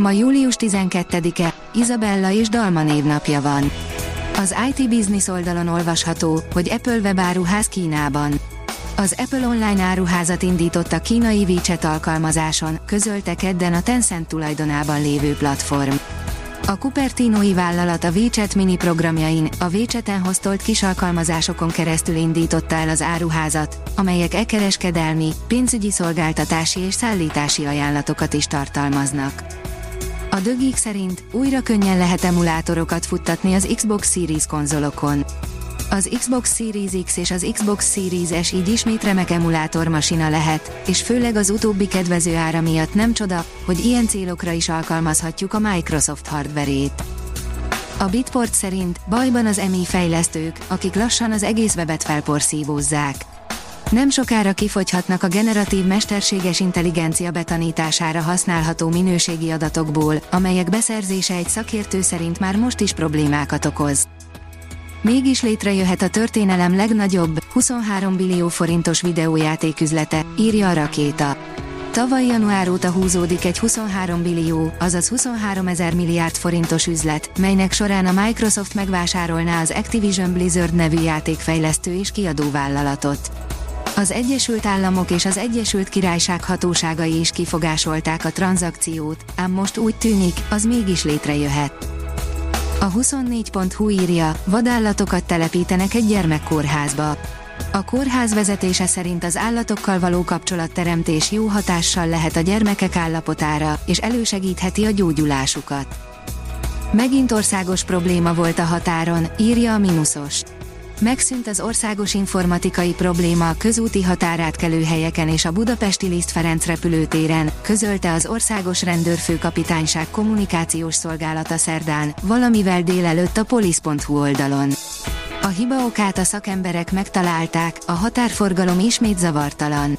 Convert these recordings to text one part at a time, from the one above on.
Ma július 12-e, Izabella és Dalma névnapja van. Az IT Business oldalon olvasható, hogy Apple webáruház Kínában. Az Apple online áruházat indított a kínai WeChat alkalmazáson, közölte kedden a Tencent tulajdonában lévő platform. A Cupertinoi vállalat a WeChat mini programjain, a WeChat-en hoztolt kis alkalmazásokon keresztül indította el az áruházat, amelyek e-kereskedelmi, pénzügyi szolgáltatási és szállítási ajánlatokat is tartalmaznak. A dögik szerint újra könnyen lehet emulátorokat futtatni az Xbox Series konzolokon. Az Xbox Series X és az Xbox Series S így ismét remek emulátormasina lehet, és főleg az utóbbi kedvező ára miatt nem csoda, hogy ilyen célokra is alkalmazhatjuk a Microsoft hardverét. A Bitport szerint bajban az EMI fejlesztők, akik lassan az egész webet felporszívózzák. Nem sokára kifogyhatnak a generatív mesterséges intelligencia betanítására használható minőségi adatokból, amelyek beszerzése egy szakértő szerint már most is problémákat okoz. Mégis létrejöhet a történelem legnagyobb, 23 billió forintos videójátéküzlete, írja a rakéta. Tavaly január óta húzódik egy 23 billió, azaz 23 ezer milliárd forintos üzlet, melynek során a Microsoft megvásárolná az Activision Blizzard nevű játékfejlesztő és kiadóvállalatot. Az Egyesült Államok és az Egyesült Királyság hatóságai is kifogásolták a tranzakciót, ám most úgy tűnik, az mégis létrejöhet. A 24.hu írja, vadállatokat telepítenek egy gyermekkórházba. A kórház vezetése szerint az állatokkal való kapcsolatteremtés jó hatással lehet a gyermekek állapotára, és elősegítheti a gyógyulásukat. Megint országos probléma volt a határon, írja a Minusos. Megszűnt az országos informatikai probléma a közúti határátkelő helyeken és a budapesti Liszt Ferenc repülőtéren, közölte az Országos Rendőrfőkapitányság kommunikációs szolgálata szerdán, valamivel délelőtt a polisz.hu oldalon. A hiba okát a szakemberek megtalálták, a határforgalom ismét zavartalan.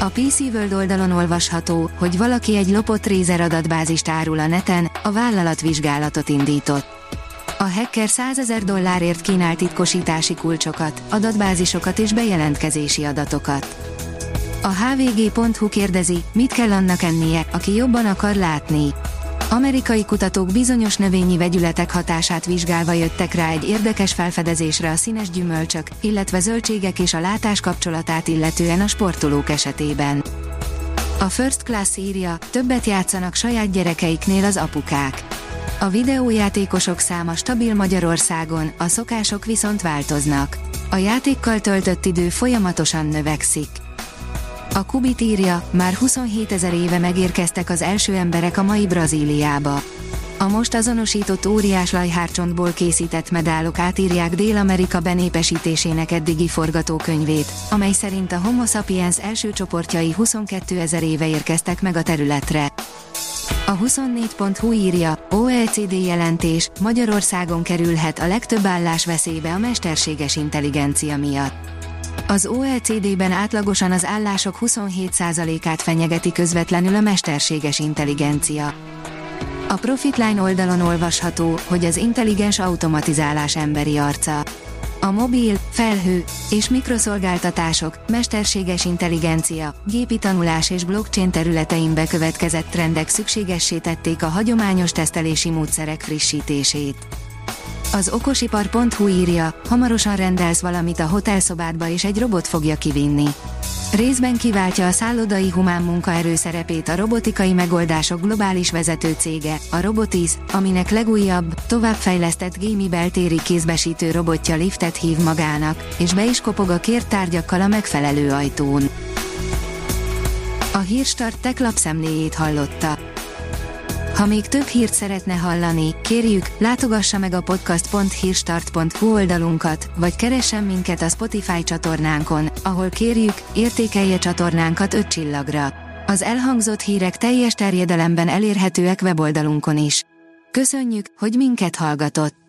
A PC World oldalon olvasható, hogy valaki egy lopott Razer adatbázist árul a neten, a vállalat vizsgálatot indított. A hacker 100 ezer dollárért kínált titkosítási kulcsokat, adatbázisokat és bejelentkezési adatokat. A hvg.hu kérdezi, mit kell annak ennie, aki jobban akar látni. Amerikai kutatók bizonyos növényi vegyületek hatását vizsgálva jöttek rá egy érdekes felfedezésre a színes gyümölcsök, illetve zöldségek és a látás kapcsolatát illetően a sportolók esetében. A First Class írja, többet játszanak saját gyerekeiknél az apukák. A videójátékosok száma stabil Magyarországon, a szokások viszont változnak. A játékkal töltött idő folyamatosan növekszik. A Kubit írja, már 27 ezer éve megérkeztek az első emberek a mai Brazíliába. A most azonosított óriás lajhárcsontból készített medálok átírják Dél-Amerika benépesítésének eddigi forgatókönyvét, amely szerint a Homo sapiens első csoportjai 22 ezer éve érkeztek meg a területre. A 24.hu írja, OECD jelentés, Magyarországon kerülhet a legtöbb állás veszélybe a mesterséges intelligencia miatt. Az OECD-ben átlagosan az állások 27%-át fenyegeti közvetlenül a mesterséges intelligencia. A Profitline oldalon olvasható, hogy az intelligens automatizálás emberi arca. A mobil, felhő és mikroszolgáltatások, mesterséges intelligencia, gépi tanulás és blockchain területein bekövetkezett trendek szükségessé tették a hagyományos tesztelési módszerek frissítését. Az okosipar.hu írja, hamarosan rendelsz valamit a hotelszobádba és egy robot fogja kivinni. Részben kiváltja a szállodai humán munkaerő szerepét a robotikai megoldások globális vezető cége, a Robotis, aminek legújabb, továbbfejlesztett gémi beltéri kézbesítő robotja liftet hív magának, és be is kopog a kért tárgyakkal a megfelelő ajtón. A Hírstart tech lapszemléjét hallotta. Ha még több hírt szeretne hallani, kérjük, látogassa meg a podcast.hírstart.hu oldalunkat, vagy keressen minket a Spotify csatornánkon, ahol kérjük, értékelje csatornánkat 5 csillagra. Az elhangzott hírek teljes terjedelemben elérhetőek weboldalunkon is. Köszönjük, hogy minket hallgatott!